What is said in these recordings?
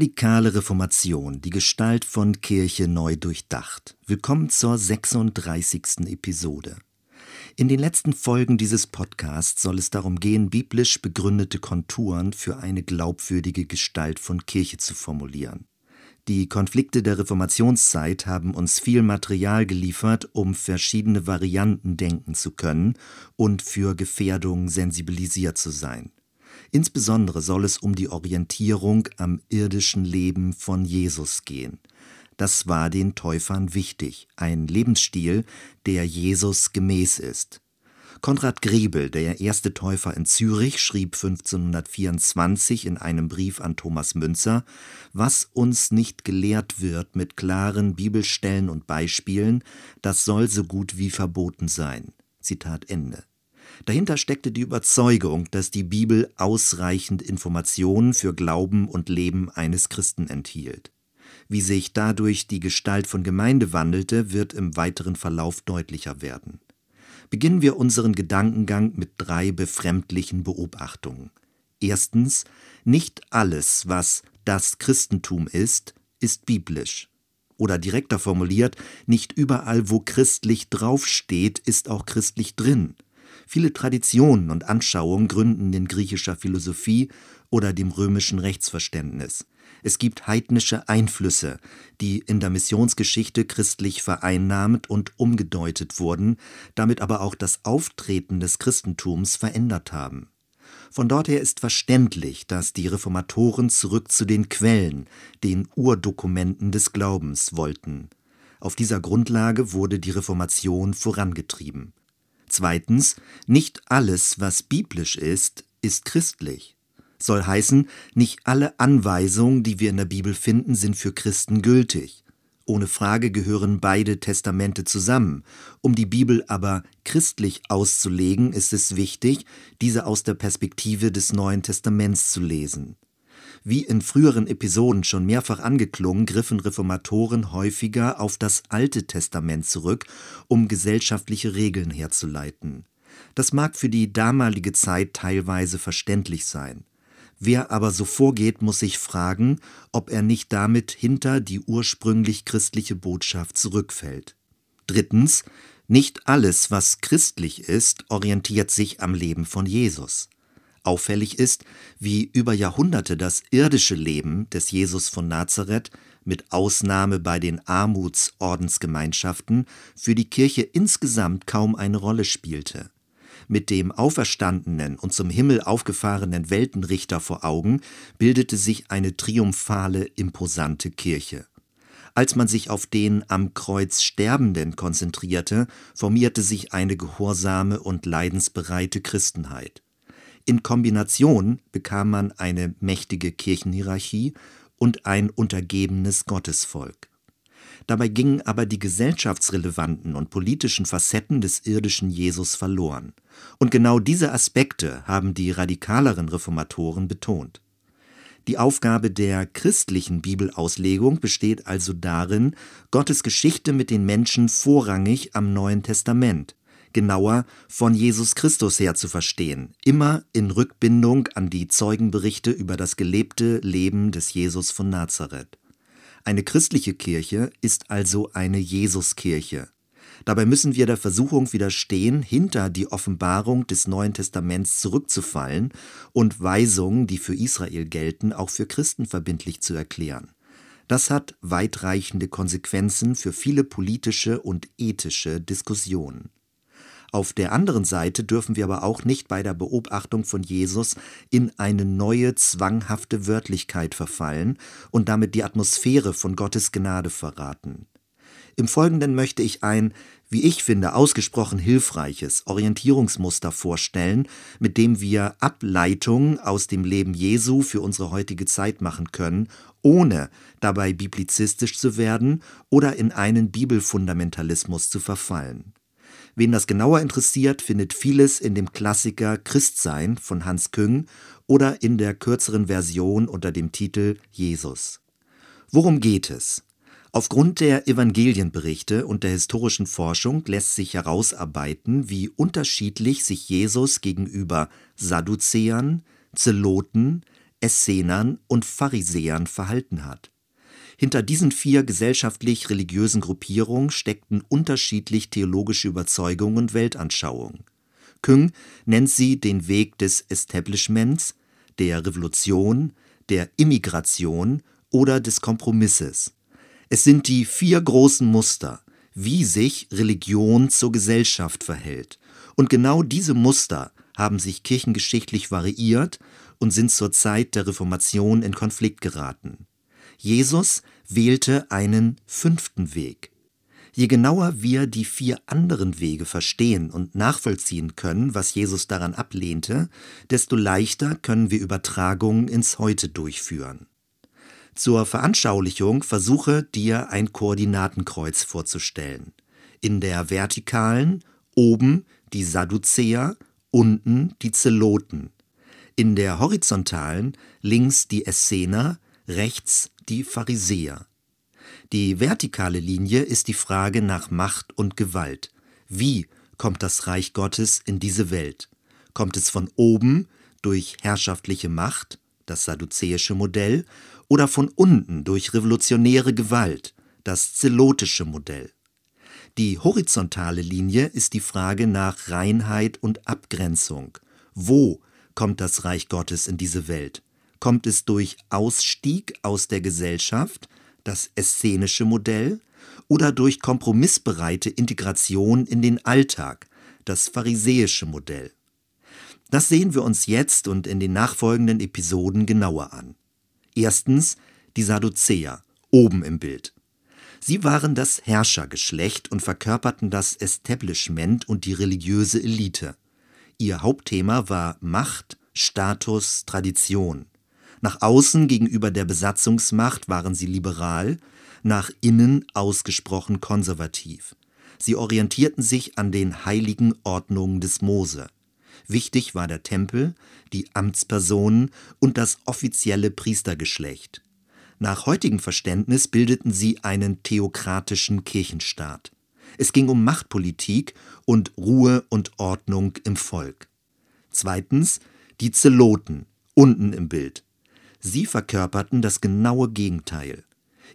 Radikale Reformation, die Gestalt von Kirche neu durchdacht. Willkommen zur 36. Episode. In den letzten Folgen dieses Podcasts soll es darum gehen, biblisch begründete Konturen für eine glaubwürdige Gestalt von Kirche zu formulieren. Die Konflikte der Reformationszeit haben uns viel Material geliefert, um verschiedene Varianten denken zu können und für Gefährdungen sensibilisiert zu sein. Insbesondere soll es um die Orientierung am irdischen Leben von Jesus gehen. Das war den Täufern wichtig, ein Lebensstil, der Jesus gemäß ist. Konrad Griebel, der erste Täufer in Zürich, schrieb 1524 in einem Brief an Thomas Münzer, was uns nicht gelehrt wird mit klaren Bibelstellen und Beispielen, das soll so gut wie verboten sein. Zitat Ende. Dahinter steckte die Überzeugung, dass die Bibel ausreichend Informationen für Glauben und Leben eines Christen enthielt. Wie sich dadurch die Gestalt von Gemeinde wandelte, wird im weiteren Verlauf deutlicher werden. Beginnen wir unseren Gedankengang mit drei befremdlichen Beobachtungen. Erstens, nicht alles, was das Christentum ist, ist biblisch. Oder direkter formuliert, nicht überall, wo christlich draufsteht, ist auch christlich drin. Viele Traditionen und Anschauungen gründen in griechischer Philosophie oder dem römischen Rechtsverständnis. Es gibt heidnische Einflüsse, die in der Missionsgeschichte christlich vereinnahmt und umgedeutet wurden, damit aber auch das Auftreten des Christentums verändert haben. Von dort her ist verständlich, dass die Reformatoren zurück zu den Quellen, den Urdokumenten des Glaubens wollten. Auf dieser Grundlage wurde die Reformation vorangetrieben. Zweitens, nicht alles, was biblisch ist, ist christlich. Soll heißen, nicht alle Anweisungen, die wir in der Bibel finden, sind für Christen gültig. Ohne Frage gehören beide Testamente zusammen. Um die Bibel aber christlich auszulegen, ist es wichtig, diese aus der Perspektive des Neuen Testaments zu lesen. Wie in früheren Episoden schon mehrfach angeklungen, griffen Reformatoren häufiger auf das Alte Testament zurück, um gesellschaftliche Regeln herzuleiten. Das mag für die damalige Zeit teilweise verständlich sein. Wer aber so vorgeht, muss sich fragen, ob er nicht damit hinter die ursprünglich christliche Botschaft zurückfällt. Drittens, nicht alles, was christlich ist, orientiert sich am Leben von Jesus. Auffällig ist, wie über Jahrhunderte das irdische Leben des Jesus von Nazareth, mit Ausnahme bei den Armutsordensgemeinschaften, für die Kirche insgesamt kaum eine Rolle spielte. Mit dem auferstandenen und zum Himmel aufgefahrenen Weltenrichter vor Augen bildete sich eine triumphale, imposante Kirche. Als man sich auf den am Kreuz Sterbenden konzentrierte, formierte sich eine gehorsame und leidensbereite Christenheit. In Kombination bekam man eine mächtige Kirchenhierarchie und ein untergebenes Gottesvolk. Dabei gingen aber die gesellschaftsrelevanten und politischen Facetten des irdischen Jesus verloren. Und genau diese Aspekte haben die radikaleren Reformatoren betont. Die Aufgabe der christlichen Bibelauslegung besteht also darin, Gottes Geschichte mit den Menschen vorrangig am Neuen Testament, genauer von Jesus Christus her zu verstehen, immer in Rückbindung an die Zeugenberichte über das gelebte Leben des Jesus von Nazareth. Eine christliche Kirche ist also eine Jesuskirche. Dabei müssen wir der Versuchung widerstehen, hinter die Offenbarung des Neuen Testaments zurückzufallen und Weisungen, die für Israel gelten, auch für Christen verbindlich zu erklären. Das hat weitreichende Konsequenzen für viele politische und ethische Diskussionen. Auf der anderen Seite dürfen wir aber auch nicht bei der Beobachtung von Jesus in eine neue zwanghafte Wörtlichkeit verfallen und damit die Atmosphäre von Gottes Gnade verraten. Im Folgenden möchte ich ein, wie ich finde, ausgesprochen hilfreiches Orientierungsmuster vorstellen, mit dem wir Ableitungen aus dem Leben Jesu für unsere heutige Zeit machen können, ohne dabei biblizistisch zu werden oder in einen Bibelfundamentalismus zu verfallen. Wen das genauer interessiert, findet vieles in dem Klassiker Christsein von Hans Küng oder in der kürzeren Version unter dem Titel Jesus. Worum geht es? Aufgrund der Evangelienberichte und der historischen Forschung lässt sich herausarbeiten, wie unterschiedlich sich Jesus gegenüber Sadduzäern, Zeloten, Essenern und Pharisäern verhalten hat. Hinter diesen vier gesellschaftlich-religiösen Gruppierungen steckten unterschiedlich theologische Überzeugungen und Weltanschauungen. Küng nennt sie den Weg des Establishments, der Revolution, der Immigration oder des Kompromisses. Es sind die vier großen Muster, wie sich Religion zur Gesellschaft verhält. Und genau diese Muster haben sich kirchengeschichtlich variiert und sind zur Zeit der Reformation in Konflikt geraten. Jesus wählte einen fünften Weg. Je genauer wir die vier anderen Wege verstehen und nachvollziehen können, was Jesus daran ablehnte, desto leichter können wir Übertragungen ins Heute durchführen. Zur Veranschaulichung versuche dir ein Koordinatenkreuz vorzustellen. In der vertikalen oben die Sadduzäer, unten die Zeloten. In der horizontalen links die Essener, rechts die Pharisäer. Die vertikale Linie ist die Frage nach Macht und Gewalt. Wie kommt das Reich Gottes in diese Welt? Kommt es von oben durch herrschaftliche Macht, das sadduzäische Modell, oder von unten durch revolutionäre Gewalt, das zelotische Modell? Die horizontale Linie ist die Frage nach Reinheit und Abgrenzung. Wo kommt das Reich Gottes in diese Welt? Kommt es durch Ausstieg aus der Gesellschaft, das essenische Modell, oder durch kompromissbereite Integration in den Alltag, das pharisäische Modell? Das sehen wir uns jetzt und in den nachfolgenden Episoden genauer an. Erstens die Sadduzäer, oben im Bild. Sie waren das Herrschergeschlecht und verkörperten das Establishment und die religiöse Elite. Ihr Hauptthema war Macht, Status, Tradition. Nach außen gegenüber der Besatzungsmacht waren sie liberal, nach innen ausgesprochen konservativ. Sie orientierten sich an den heiligen Ordnungen des Mose. Wichtig war der Tempel, die Amtspersonen und das offizielle Priestergeschlecht. Nach heutigem Verständnis bildeten sie einen theokratischen Kirchenstaat. Es ging um Machtpolitik und Ruhe und Ordnung im Volk. Zweitens die Zeloten, unten im Bild. Sie verkörperten das genaue Gegenteil.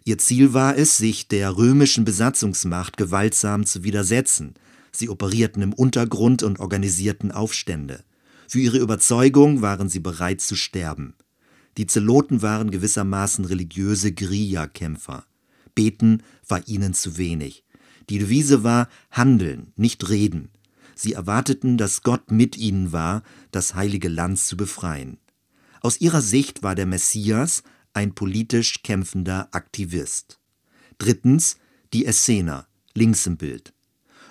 Ihr Ziel war es, sich der römischen Besatzungsmacht gewaltsam zu widersetzen. Sie operierten im Untergrund und organisierten Aufstände. Für ihre Überzeugung waren sie bereit zu sterben. Die Zeloten waren gewissermaßen religiöse Guerillakämpfer. Beten war ihnen zu wenig. Die Devise war Handeln, nicht Reden. Sie erwarteten, dass Gott mit ihnen war, das heilige Land zu befreien. Aus ihrer Sicht war der Messias ein politisch kämpfender Aktivist. Drittens die Essener, links im Bild.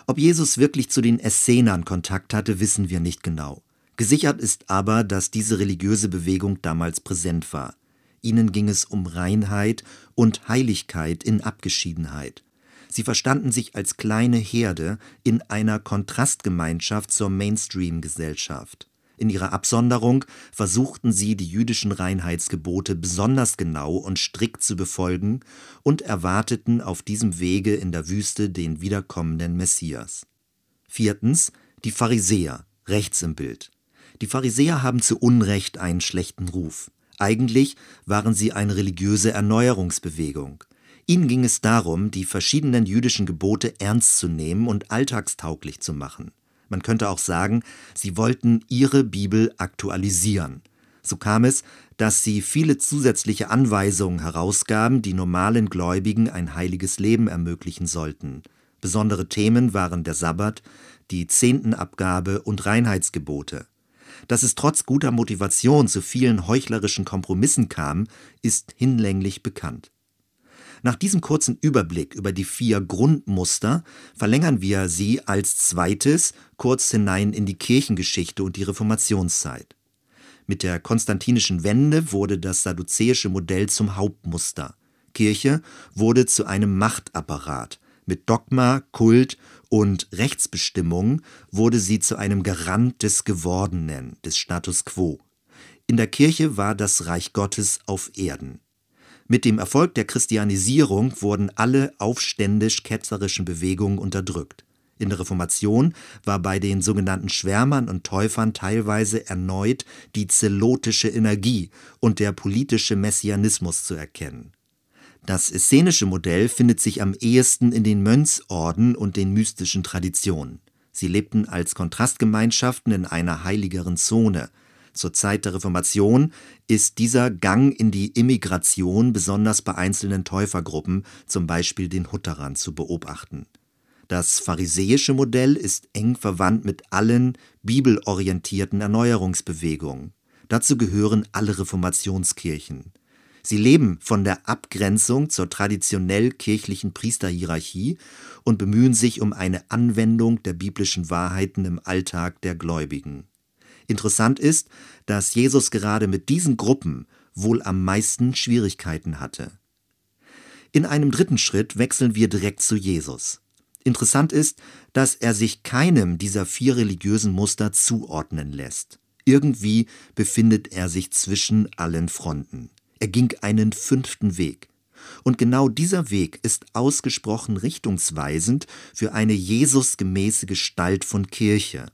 Ob Jesus wirklich zu den Essenern Kontakt hatte, wissen wir nicht genau. Gesichert ist aber, dass diese religiöse Bewegung damals präsent war. Ihnen ging es um Reinheit und Heiligkeit in Abgeschiedenheit. Sie verstanden sich als kleine Herde in einer Kontrastgemeinschaft zur Mainstream-Gesellschaft. In ihrer Absonderung versuchten sie, die jüdischen Reinheitsgebote besonders genau und strikt zu befolgen und erwarteten auf diesem Wege in der Wüste den wiederkommenden Messias. Viertens die Pharisäer, rechts im Bild. Die Pharisäer haben zu Unrecht einen schlechten Ruf. Eigentlich waren sie eine religiöse Erneuerungsbewegung. Ihnen ging es darum, die verschiedenen jüdischen Gebote ernst zu nehmen und alltagstauglich zu machen. Man könnte auch sagen, sie wollten ihre Bibel aktualisieren. So kam es, dass sie viele zusätzliche Anweisungen herausgaben, die normalen Gläubigen ein heiliges Leben ermöglichen sollten. Besondere Themen waren der Sabbat, die Zehntenabgabe und Reinheitsgebote. Dass es trotz guter Motivation zu vielen heuchlerischen Kompromissen kam, ist hinlänglich bekannt. Nach diesem kurzen Überblick über die vier Grundmuster verlängern wir sie als zweites kurz hinein in die Kirchengeschichte und die Reformationszeit. Mit der konstantinischen Wende wurde das sadduzäische Modell zum Hauptmuster. Kirche wurde zu einem Machtapparat. Mit Dogma, Kult und Rechtsbestimmung wurde sie zu einem Garant des Gewordenen, des Status quo. In der Kirche war das Reich Gottes auf Erden. Mit dem Erfolg der Christianisierung wurden alle aufständisch-ketzerischen Bewegungen unterdrückt. In der Reformation war bei den sogenannten Schwärmern und Täufern teilweise erneut die zelotische Energie und der politische Messianismus zu erkennen. Das essenische Modell findet sich am ehesten in den Mönchsorden und den mystischen Traditionen. Sie lebten als Kontrastgemeinschaften in einer heiligeren Zone. Zur Zeit der Reformation ist dieser Gang in die Immigration besonders bei einzelnen Täufergruppen, zum Beispiel den Hutterern, zu beobachten. Das pharisäische Modell ist eng verwandt mit allen bibelorientierten Erneuerungsbewegungen. Dazu gehören alle Reformationskirchen. Sie leben von der Abgrenzung zur traditionell kirchlichen Priesterhierarchie und bemühen sich um eine Anwendung der biblischen Wahrheiten im Alltag der Gläubigen. Interessant ist, dass Jesus gerade mit diesen Gruppen wohl am meisten Schwierigkeiten hatte. In einem dritten Schritt wechseln wir direkt zu Jesus. Interessant ist, dass er sich keinem dieser vier religiösen Muster zuordnen lässt. Irgendwie befindet er sich zwischen allen Fronten. Er ging einen fünften Weg. Und genau dieser Weg ist ausgesprochen richtungsweisend für eine Jesusgemäße Gestalt von Kirche.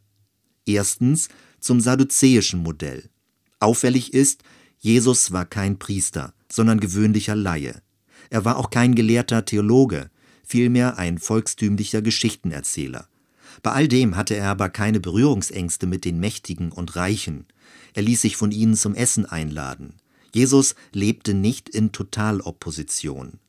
Erstens zum sadduzäischen Modell. Auffällig ist, Jesus war kein Priester, sondern gewöhnlicher Laie. Er war auch kein gelehrter Theologe, vielmehr ein volkstümlicher Geschichtenerzähler. Bei all dem hatte er aber keine Berührungsängste mit den Mächtigen und Reichen. Er ließ sich von ihnen zum Essen einladen. Jesus lebte nicht in Totalopposition.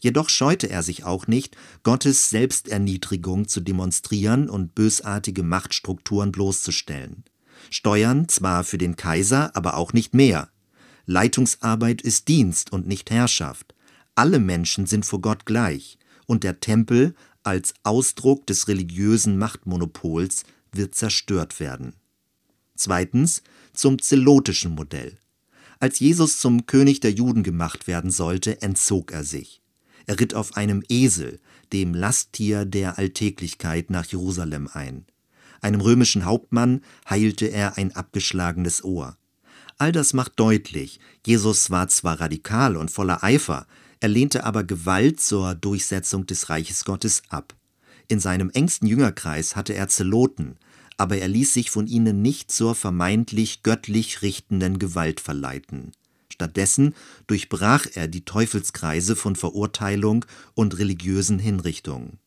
Jedoch scheute er sich auch nicht, Gottes Selbsterniedrigung zu demonstrieren und bösartige Machtstrukturen bloßzustellen. Steuern zwar für den Kaiser, aber auch nicht mehr. Leitungsarbeit ist Dienst und nicht Herrschaft. Alle Menschen sind vor Gott gleich und der Tempel als Ausdruck des religiösen Machtmonopols wird zerstört werden. Zweitens zum zelotischen Modell. Als Jesus zum König der Juden gemacht werden sollte, entzog er sich. Er ritt auf einem Esel, dem Lasttier der Alltäglichkeit, nach Jerusalem ein. Einem römischen Hauptmann heilte er ein abgeschlagenes Ohr. All das macht deutlich, Jesus war zwar radikal und voller Eifer, er lehnte aber Gewalt zur Durchsetzung des Reiches Gottes ab. In seinem engsten Jüngerkreis hatte er Zeloten, aber er ließ sich von ihnen nicht zur vermeintlich göttlich richtenden Gewalt verleiten. Stattdessen durchbrach er die Teufelskreise von Verurteilung und religiösen Hinrichtungen.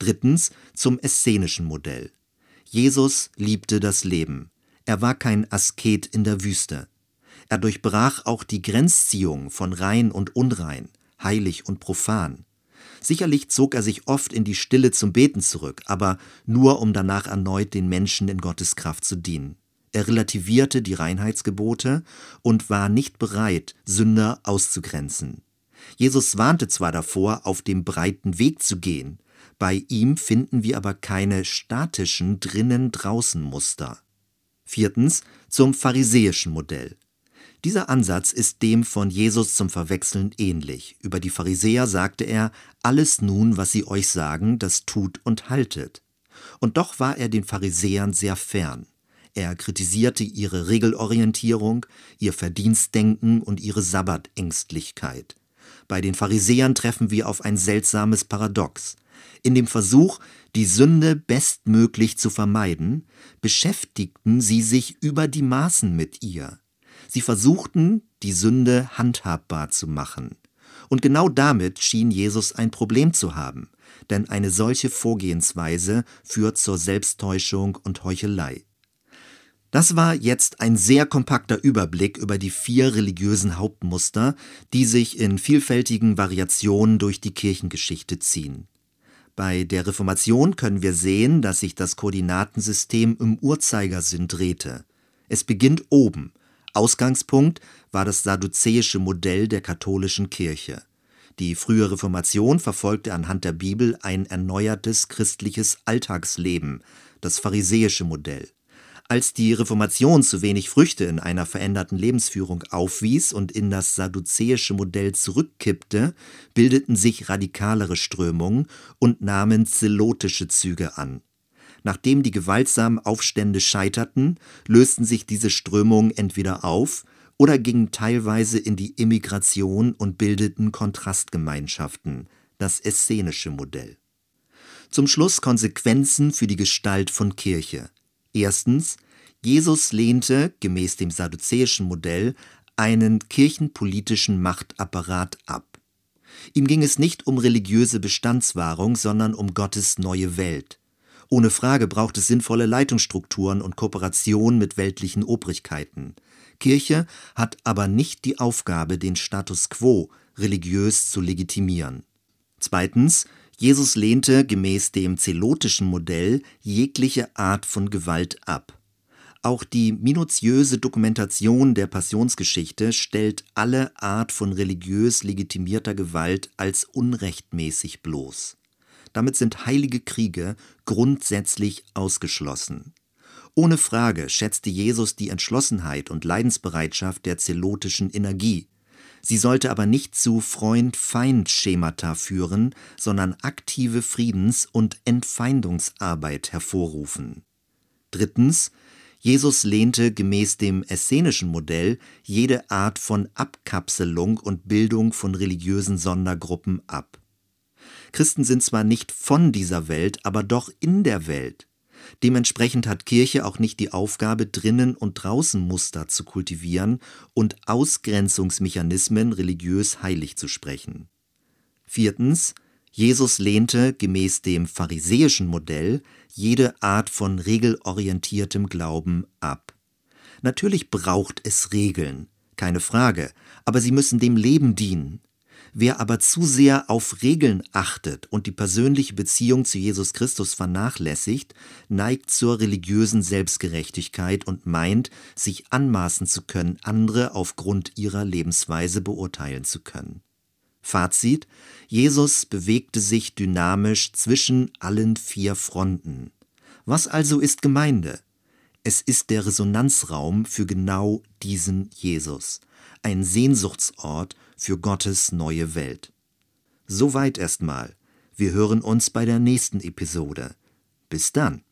Drittens zum essenischen Modell. Jesus liebte das Leben. Er war kein Asket in der Wüste. Er durchbrach auch die Grenzziehung von rein und unrein, heilig und profan. Sicherlich zog er sich oft in die Stille zum Beten zurück, aber nur um danach erneut den Menschen in Gottes Kraft zu dienen. Er relativierte die Reinheitsgebote und war nicht bereit, Sünder auszugrenzen. Jesus warnte zwar davor, auf dem breiten Weg zu gehen, bei ihm finden wir aber keine statischen Drinnen-Draußen-Muster. Viertens zum pharisäischen Modell. Dieser Ansatz ist dem von Jesus zum Verwechseln ähnlich. Über die Pharisäer sagte er, alles nun, was sie euch sagen, das tut und haltet. Und doch war er den Pharisäern sehr fern. Er kritisierte ihre Regelorientierung, ihr Verdienstdenken und ihre Sabbatängstlichkeit. Bei den Pharisäern treffen wir auf ein seltsames Paradox. In dem Versuch, die Sünde bestmöglich zu vermeiden, beschäftigten sie sich über die Maßen mit ihr. Sie versuchten, die Sünde handhabbar zu machen. Und genau damit schien Jesus ein Problem zu haben, denn eine solche Vorgehensweise führt zur Selbsttäuschung und Heuchelei. Das war jetzt ein sehr kompakter Überblick über die vier religiösen Hauptmuster, die sich in vielfältigen Variationen durch die Kirchengeschichte ziehen. Bei der Reformation können wir sehen, dass sich das Koordinatensystem im Uhrzeigersinn drehte. Es beginnt oben, Ausgangspunkt war das sadduzäische Modell der katholischen Kirche. Die frühe Reformation verfolgte anhand der Bibel ein erneuertes christliches Alltagsleben, das pharisäische Modell. Als die Reformation zu wenig Früchte in einer veränderten Lebensführung aufwies und in das sadduzäische Modell zurückkippte, bildeten sich radikalere Strömungen und nahmen zelotische Züge an. Nachdem die gewaltsamen Aufstände scheiterten, lösten sich diese Strömungen entweder auf oder gingen teilweise in die Immigration und bildeten Kontrastgemeinschaften, das essenische Modell. Zum Schluss Konsequenzen für die Gestalt von Kirche. Erstens, Jesus lehnte, gemäß dem sadduzäischen Modell, einen kirchenpolitischen Machtapparat ab. Ihm ging es nicht um religiöse Bestandswahrung, sondern um Gottes neue Welt. Ohne Frage braucht es sinnvolle Leitungsstrukturen und Kooperation mit weltlichen Obrigkeiten. Kirche hat aber nicht die Aufgabe, den Status quo religiös zu legitimieren. Zweitens, Jesus lehnte gemäß dem zelotischen Modell jegliche Art von Gewalt ab. Auch die minutiöse Dokumentation der Passionsgeschichte stellt alle Art von religiös legitimierter Gewalt als unrechtmäßig bloß. Damit sind heilige Kriege grundsätzlich ausgeschlossen. Ohne Frage schätzte Jesus die Entschlossenheit und Leidensbereitschaft der zelotischen Energie. Sie sollte aber nicht zu Freund-Feind-Schemata führen, sondern aktive Friedens- und Entfeindungsarbeit hervorrufen. Drittens, Jesus lehnte gemäß dem essenischen Modell jede Art von Abkapselung und Bildung von religiösen Sondergruppen ab. Christen sind zwar nicht von dieser Welt, aber doch in der Welt. Dementsprechend hat Kirche auch nicht die Aufgabe, drinnen und draußen Muster zu kultivieren und Ausgrenzungsmechanismen religiös heilig zu sprechen. Viertens, Jesus lehnte gemäß dem pharisäischen Modell jede Art von regelorientiertem Glauben ab. Natürlich braucht es Regeln, keine Frage, aber sie müssen dem Leben dienen. Wer aber zu sehr auf Regeln achtet und die persönliche Beziehung zu Jesus Christus vernachlässigt, neigt zur religiösen Selbstgerechtigkeit und meint, sich anmaßen zu können, andere aufgrund ihrer Lebensweise beurteilen zu können. Fazit: Jesus bewegte sich dynamisch zwischen allen vier Fronten. Was also ist Gemeinde? Es ist der Resonanzraum für genau diesen Jesus, ein Sehnsuchtsort für Gottes neue Welt. Soweit erstmal. Wir hören uns bei der nächsten Episode. Bis dann.